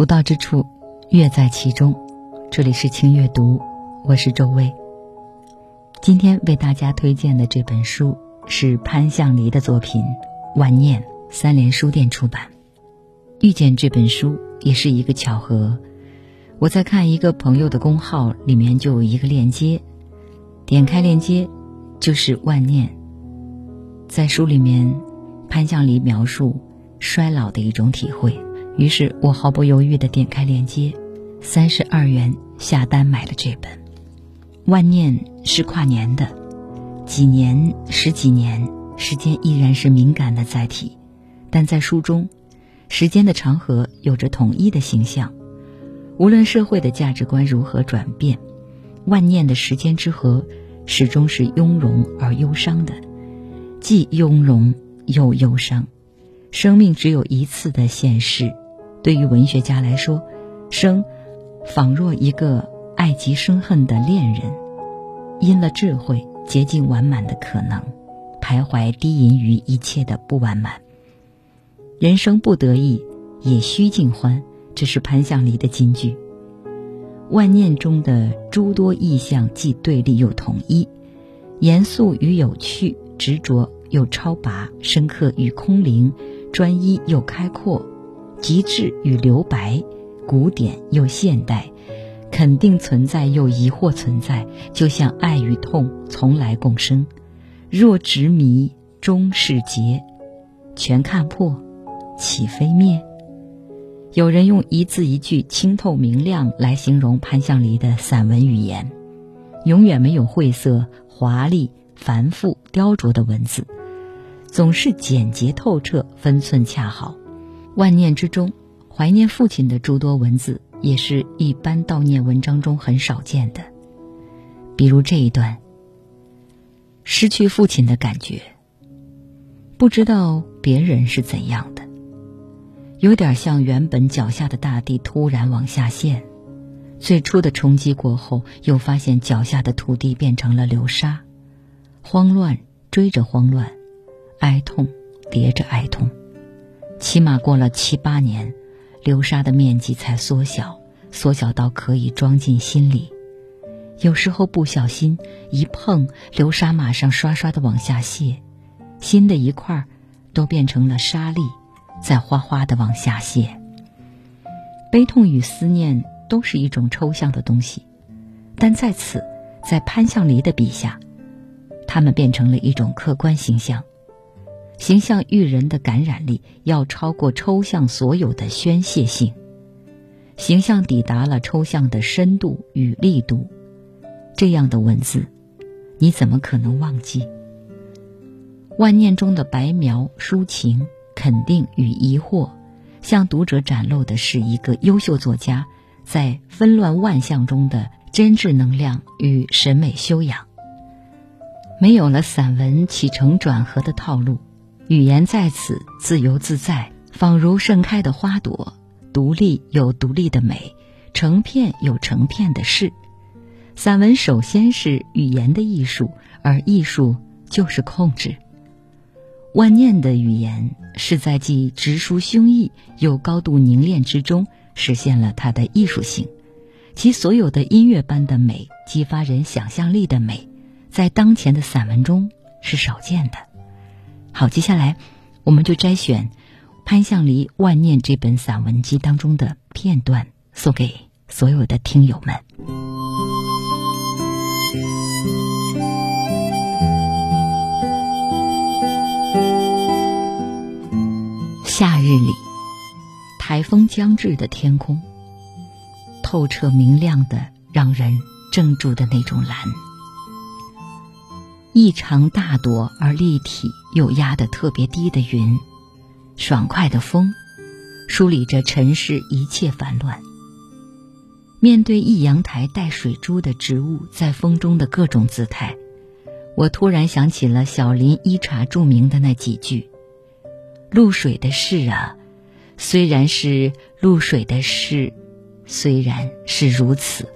独到之处，乐在其中。这里是轻阅读，我是周薇。今天为大家推荐的这本书是潘向黎的作品《万念》，三联书店出版。遇见这本书也是一个巧合。我在看一个朋友的公号，里面就有一个链接，点开链接就是《万念》。在书里面，潘向黎描述衰老的一种体会。于是我毫不犹豫地点开链接，三十二元下单买了这本《万念》，是跨年的，几年、十几年，时间依然是敏感的载体，但在书中，时间的长河有着统一的形象。无论社会的价值观如何转变，万念的时间之河始终是雍容而忧伤的，既雍容又忧伤。生命只有一次的现世。对于文学家来说，生仿若一个爱极生恨的恋人，因了智慧竭尽完满的可能，徘徊低吟于一切的不完满。人生不得意，也须尽欢，这是潘向黎的金句。万念中的诸多意象，既对立又统一，严肃与有趣，执着又超拔，深刻与空灵，专一又开阔。极致与留白，古典又现代，肯定存在又疑惑存在，就像爱与痛从来共生。若执迷终是劫，全看破，岂非灭？有人用一字一句清透明亮来形容潘向黎的散文语言，永远没有晦涩、华丽、繁复、雕琢的文字，总是简洁透彻，分寸恰好。万念之中，怀念父亲的诸多文字，也是一般悼念文章中很少见的。比如这一段：失去父亲的感觉，不知道别人是怎样的，有点像原本脚下的大地突然往下陷，最初的冲击过后，又发现脚下的土地变成了流沙，慌乱追着慌乱，哀痛叠着哀痛。起码过了七八年，流沙的面积才缩小，缩小到可以装进心里。有时候不小心一碰，流沙马上刷刷的往下泄，新的一块都变成了沙粒，再哗哗的往下泄。悲痛与思念都是一种抽象的东西，但在此，在潘向黎的笔下，它们变成了一种客观形象。形象育人的感染力要超过抽象所有的宣泄性，形象抵达了抽象的深度与力度，这样的文字，你怎么可能忘记？万念中的白描、抒情、肯定与疑惑，向读者展露的是一个优秀作家在纷乱万象中的真挚能量与审美修养。没有了散文起承转合的套路。语言在此自由自在，仿如盛开的花朵，独立有独立的美，成片有成片的事。散文首先是语言的艺术，而艺术就是控制。万念的语言是在既直抒胸臆又高度凝练之中，实现了它的艺术性。其所有的音乐般的美，激发人想象力的美，在当前的散文中是少见的。好，接下来我们就摘选潘向黎《万念》这本散文集当中的片段，送给所有的听友们。夏日里，台风将至的天空，透彻明亮的，让人怔住的那种蓝。异常大朵而立体又压得特别低的云，爽快的风，梳理着尘世一切烦乱。面对一阳台带水珠的植物在风中的各种姿态，我突然想起了小林一茶著名的那几句：“露水的事啊，虽然是露水的事，虽然是如此，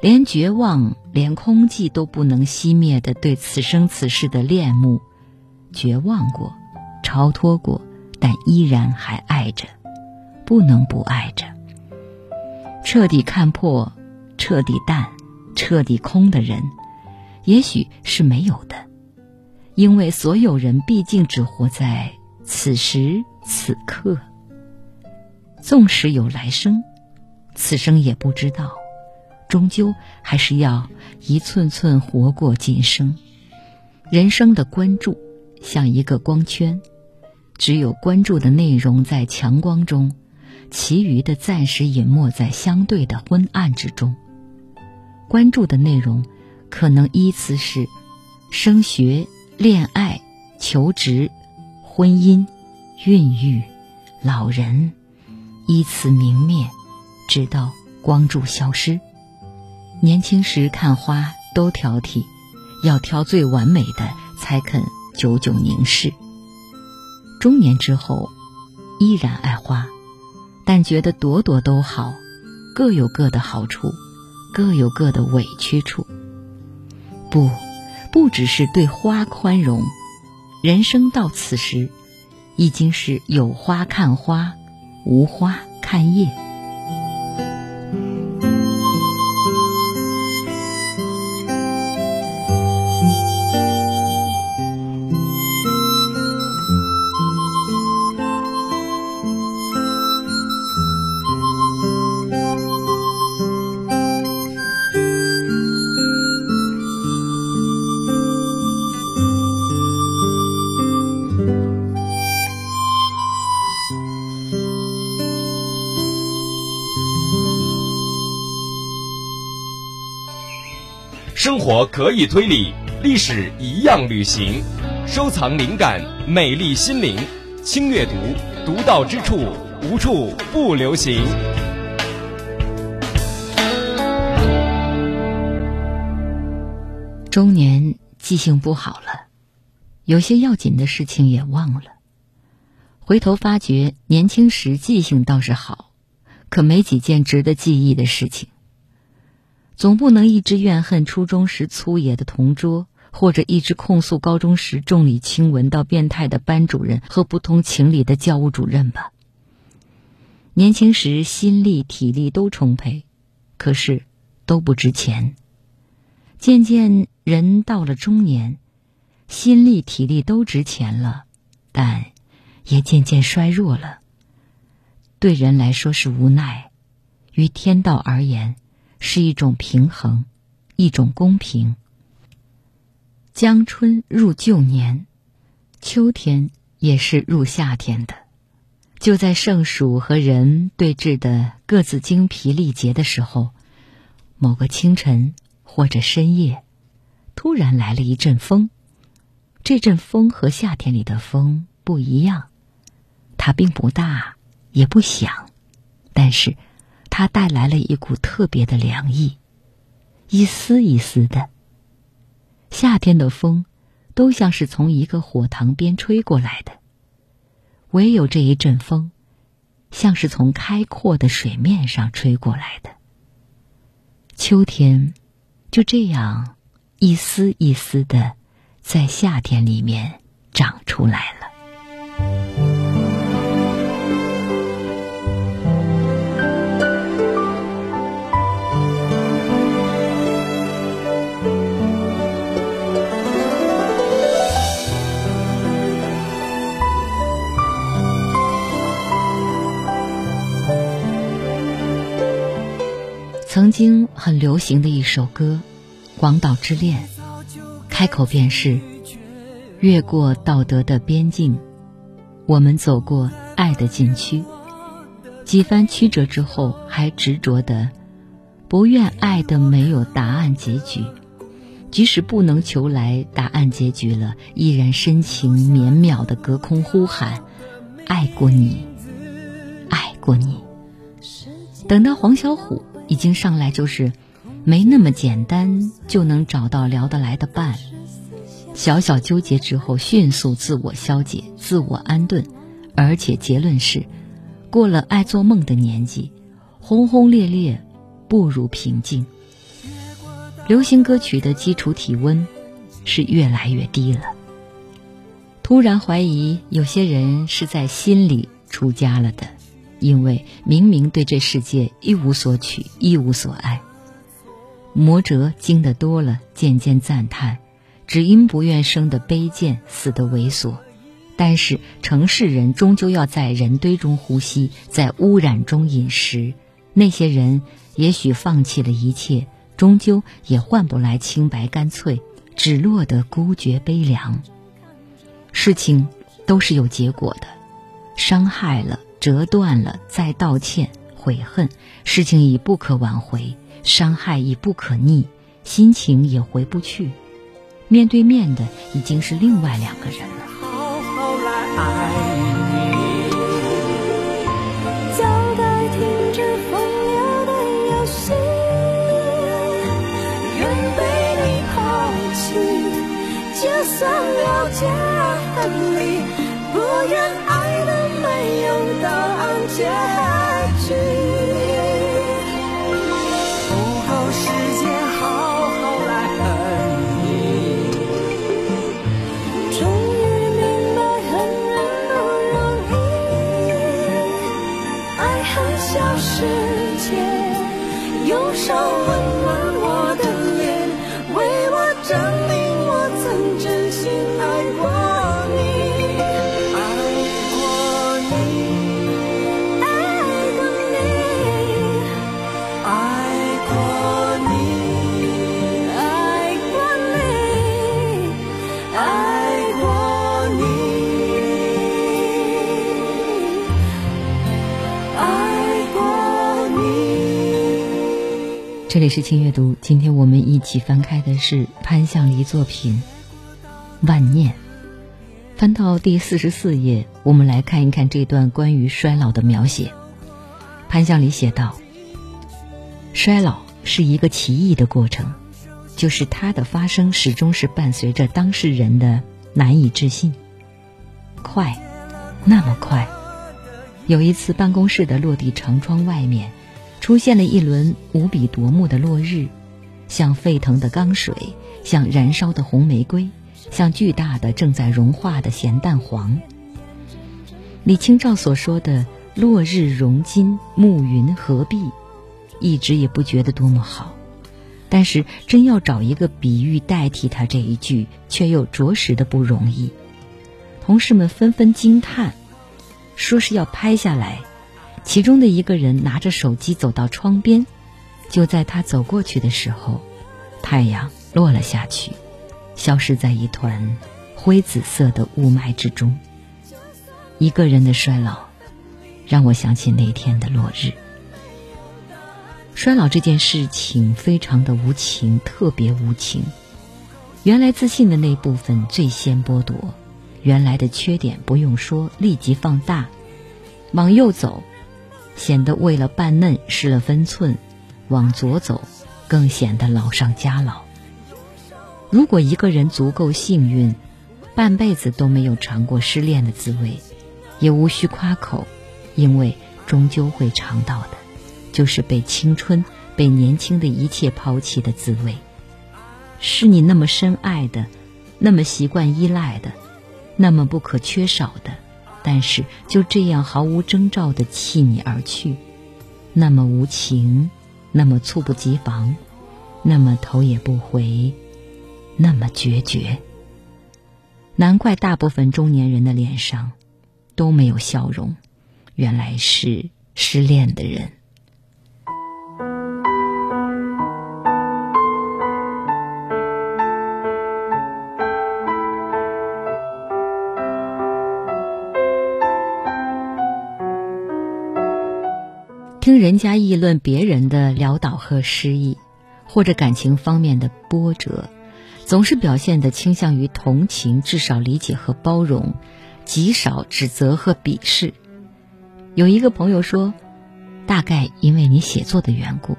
连绝望、连空寂都不能熄灭的对此生此世的恋慕，绝望过，超脱过，但依然还爱着，不能不爱着。”彻底看破、彻底淡、彻底空的人，也许是没有的，因为所有人毕竟只活在此时此刻。纵使有来生，此生也不知道，终究还是要一寸寸活过今生。人生的关注像一个光圈，只有关注的内容在强光中。其余的暂时隐没在相对的昏暗之中。关注的内容可能依次是：升学、恋爱、求职、婚姻、孕育、老人，依次明灭，直到光柱消失。年轻时看花都挑剔，要挑最完美的才肯久久凝视。中年之后，依然爱花。但觉得朵朵都好，各有各的好处，各有各的委屈处。不，不只是对花宽容，人生到此时，已经是有花看花，无花看叶。活可以推理，历史一样旅行。收藏灵感，美丽心灵。轻阅读，独到之处，无处不流行。中年记性不好了，有些要紧的事情也忘了。回头发觉，年轻时记性倒是好，可没几件值得记忆的事情。总不能一直怨恨初中时粗野的同桌，或者一直控诉高中时重理轻文到变态的班主任和不通情理的教务主任吧。年轻时心力体力都充沛，可是都不值钱。渐渐人到了中年，心力体力都值钱了，但也渐渐衰弱了。对人来说是无奈，于天道而言。是一种平衡，一种公平。将春入旧年，秋天也是入夏天的。就在盛暑和人对峙的各自精疲力竭的时候，某个清晨或者深夜，突然来了一阵风。这阵风和夏天里的风不一样，它并不大，也不响，但是。它带来了一股特别的凉意，一丝一丝的。夏天的风，都像是从一个火塘边吹过来的，唯有这一阵风，像是从开阔的水面上吹过来的。秋天，就这样一丝一丝的，在夏天里面长出来了。曾经很流行的一首歌《广岛之恋》，开口便是“越过道德的边境，我们走过爱的禁区”。几番曲折之后，还执着的不愿爱的没有答案结局，即使不能求来答案结局了，依然深情绵渺的隔空呼喊：“爱过你，爱过你。”等到黄小琥已经上来，就是没那么简单就能找到聊得来的伴。小小纠结之后，迅速自我消解、自我安顿，而且结论是，过了爱做梦的年纪，轰轰烈烈不如平静。流行歌曲的基础体温是越来越低了。突然怀疑有些人是在心里出家了的，因为明明对这世界一无所取、一无所爱。魔哲经得多了，渐渐赞叹：只因不愿生的卑贱，死的猥琐。但是城市人终究要在人堆中呼吸，在污染中饮食。那些人也许放弃了一切。终究也换不来清白干脆，只落得孤绝悲凉。事情都是有结果的，伤害了、折断了，再道歉、悔恨，事情已不可挽回，伤害已不可逆，心情也回不去。面对面的已经是另外两个人了。好好来爱你。交代停止风流的游戏，愿被你抛弃，就算了解恨离，不愿爱答案结局。这里是轻阅读，今天我们一起翻开的是潘向黎作品《万念》。翻到第四十四页，我们来看一看这段关于衰老的描写。潘向黎写道：“衰老是一个奇异的过程，就是它的发生始终是伴随着当事人的难以置信。快，那么快！有一次，办公室的落地长窗外面。”出现了一轮无比夺目的落日，像沸腾的钢水，像燃烧的红玫瑰，像巨大的正在融化的咸蛋黄。李清照所说的“落日融金，暮云合璧”，一直也不觉得多么好，但是真要找一个比喻代替他这一句，却又着实的不容易。同事们纷纷惊叹，说是要拍下来。其中的一个人拿着手机走到窗边，就在他走过去的时候，太阳落了下去，消失在一团灰紫色的雾霾之中。一个人的衰老，让我想起那天的落日。衰老这件事情非常的无情，特别无情。原来自信的那部分最先剥夺，原来的缺点不用说，立即放大，往右走。显得为了扮嫩失了分寸，往左走，更显得老上加老。如果一个人足够幸运，半辈子都没有尝过失恋的滋味，也无需夸口，因为终究会尝到的，就是被青春、被年轻的一切抛弃的滋味。是你那么深爱的，那么习惯依赖的，那么不可缺少的。但是就这样毫无征兆的弃你而去，那么无情，那么猝不及防，那么头也不回，那么决绝。难怪大部分中年人的脸上都没有笑容，原来是失恋的人。听人家议论别人的潦倒和失意，或者感情方面的波折，总是表现的倾向于同情，至少理解和包容，极少指责和鄙视。有一个朋友说，大概因为你写作的缘故，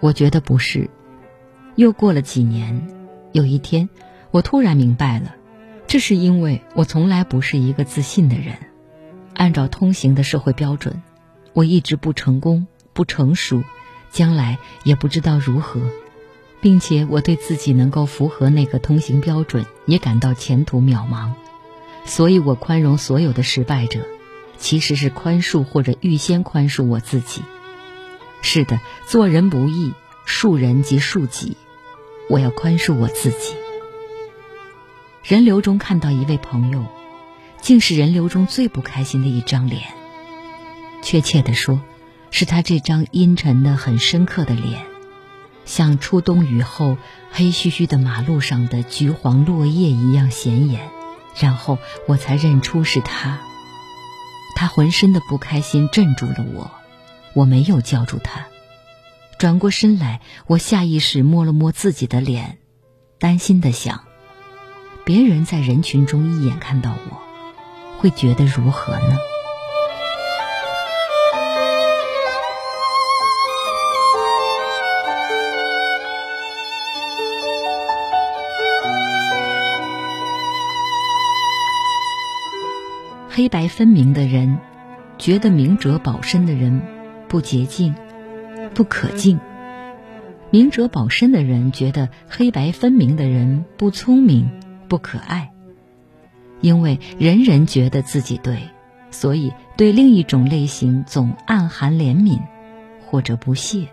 我觉得不是。又过了几年，有一天，我突然明白了，这是因为我从来不是一个自信的人。按照通行的社会标准，我一直不成功、不成熟，将来也不知道如何，并且我对自己能够符合那个通行标准也感到前途渺茫，所以我宽容所有的失败者，其实是宽恕或者预先宽恕我自己。是的，做人不易，恕人即恕己，我要宽恕我自己。人流中看到一位朋友。竟是人流中最不开心的一张脸。确切地说，是他这张阴沉的、很深刻的脸，像初冬雨后黑黢黢的马路上的橘黄落叶一样显眼。然后我才认出是他。他浑身的不开心镇住了我，我没有叫住他。转过身来，我下意识摸了摸自己的脸，担心的想：别人在人群中一眼看到我。会觉得如何呢？黑白分明的人，觉得明哲保身的人不洁净、不可敬；明哲保身的人觉得黑白分明的人不聪明、不可爱。因为人人觉得自己对，所以对另一种类型总暗含怜悯或者不屑。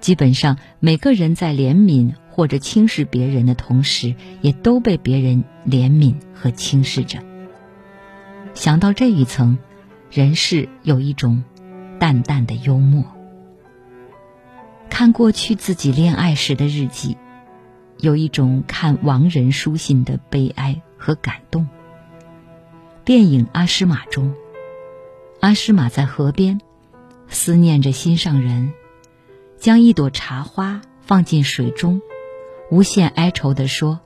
基本上，每个人在怜悯或者轻视别人的同时，也都被别人怜悯和轻视着。想到这一层，人世有一种淡淡的幽默。看过去自己恋爱时的日记，有一种看亡人书信的悲哀。和感动。电影《阿诗玛》中，阿诗玛在河边思念着心上人，将一朵茶花放进水中，无限哀愁地说：“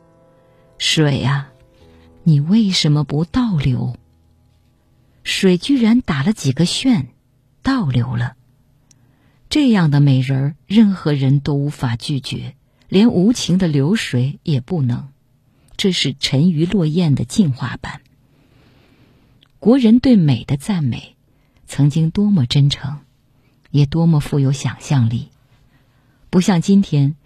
水啊，你为什么不倒流？”水居然打了几个旋，倒流了。这样的美人儿，任何人都无法拒绝，连无情的流水也不能。这是沉鱼落雁的进化版。国人对美的赞美，曾经多么真诚，也多么富有想象力。不像今天，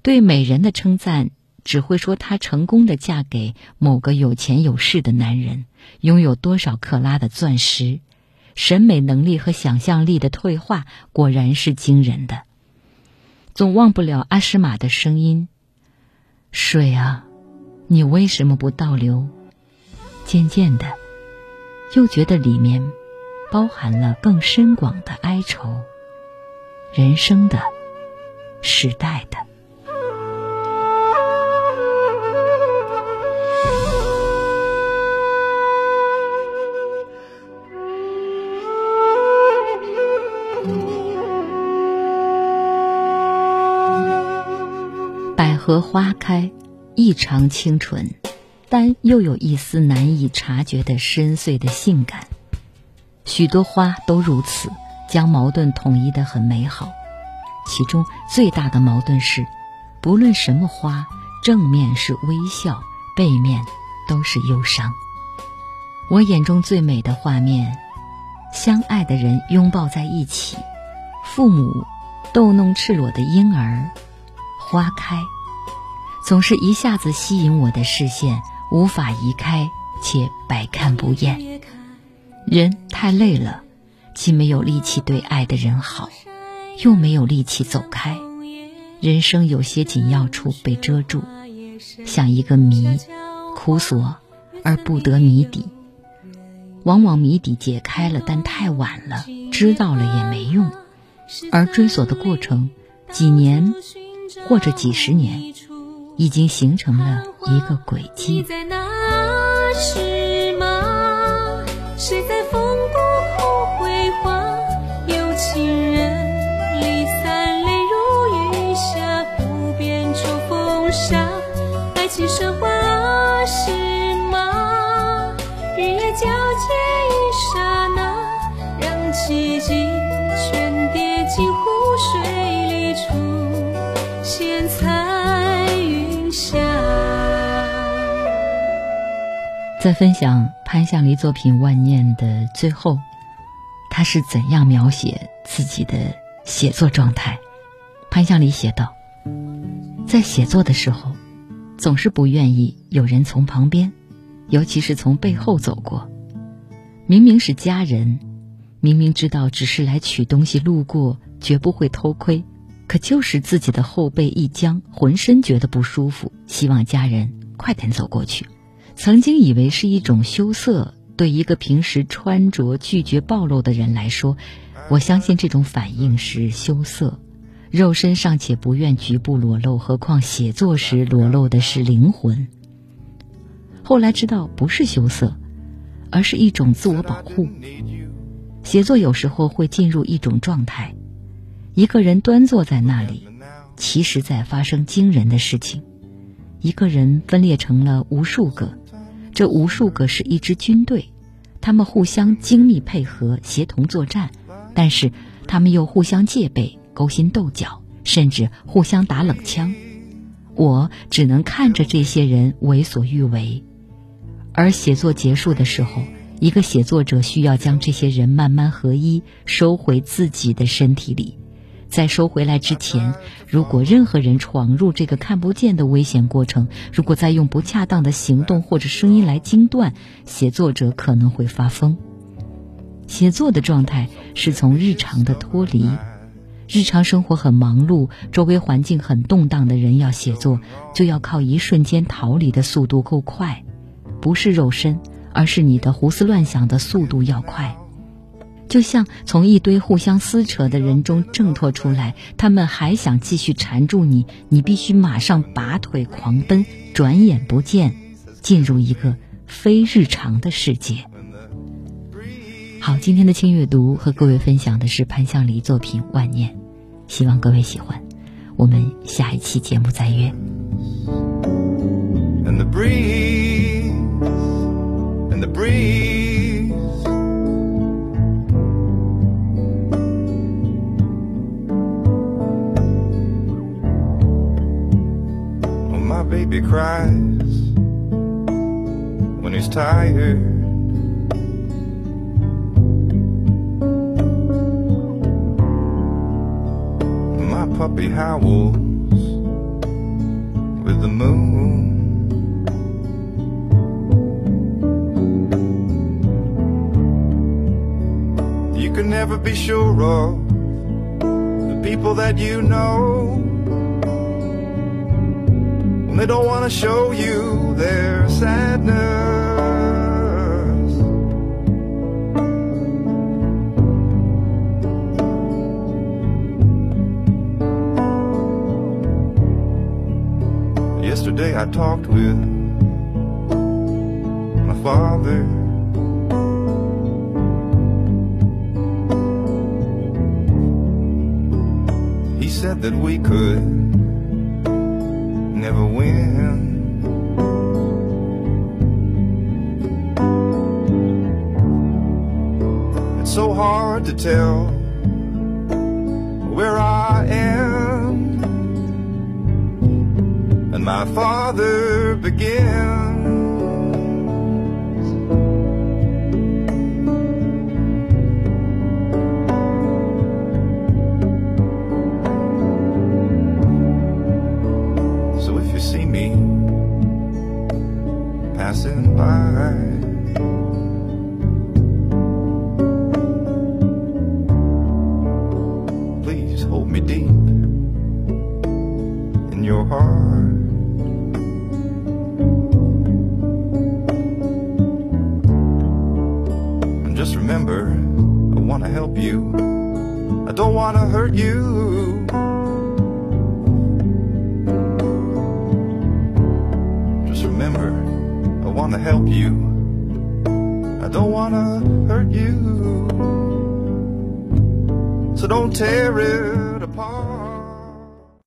对美人的称赞只会说她成功的嫁给某个有钱有势的男人，拥有多少克拉的钻石。审美能力和想象力的退化果然是惊人的。总忘不了阿诗玛的声音：“水啊！”你为什么不倒流？渐渐的，又觉得里面包含了更深广的哀愁，人生的，时代的。百合花开。异常清纯，但又有一丝难以察觉的深邃的性感。许多花都如此，将矛盾统一的很美好。其中最大的矛盾是，不论什么花，正面是微笑，背面都是忧伤。我眼中最美的画面，相爱的人拥抱在一起，父母逗弄赤裸的婴儿，花开。总是一下子吸引我的视线，无法移开，且百看不厌。人太累了，既没有力气对爱的人好，又没有力气走开。人生有些紧要处被遮住，像一个谜，苦索而不得谜底。往往谜底解开了，但太晚了，知道了也没用。而追索的过程，几年或者几十年，已经形成了一个轨迹。吗？谁在风过回话？有情人离散，泪如雨下，不变风沙。爱情是吗？日夜交。在分享潘向黎作品《万念》的最后，他是怎样描写自己的写作状态？潘向黎写道：“在写作的时候，总是不愿意有人从旁边，尤其是从背后走过。明明是家人，明明知道只是来取东西路过，绝不会偷窥，可就是自己的后背一僵，浑身觉得不舒服，希望家人快点走过去。”曾经以为是一种羞涩，对一个平时穿着拒绝暴露的人来说，我相信这种反应是羞涩。肉身尚且不愿局部裸露，何况写作时裸露的是灵魂。后来知道不是羞涩，而是一种自我保护。写作有时候会进入一种状态，一个人端坐在那里，其实在发生惊人的事情。一个人分裂成了无数个。这无数个是一支军队，他们互相精密配合、协同作战，但是他们又互相戒备、勾心斗角，甚至互相打冷枪。我只能看着这些人为所欲为，而写作结束的时候，一个写作者需要将这些人慢慢合一，收回自己的身体里。在收回来之前，如果任何人闯入这个看不见的危险过程，如果再用不恰当的行动或者声音来惊断，写作者可能会发疯。写作的状态是从日常的脱离，日常生活很忙碌，周围环境很动荡的人要写作，就要靠一瞬间逃离的速度够快，不是肉身，而是你的胡思乱想的速度要快。就像从一堆互相撕扯的人中挣脱出来，他们还想继续缠住你，你必须马上拔腿狂奔，转眼不见，进入一个非日常的世界。好，今天的轻阅读和各位分享的是潘向黎作品《万念》，希望各位喜欢。我们下一期节目再约。baby cries when he's tired. My puppy howls with the moon. You can never be sure of the people that you know they don't want to show you their sadness. Yesterday I talked with my father. He said that we could never win. It's so hard to tell where I am and my father begins.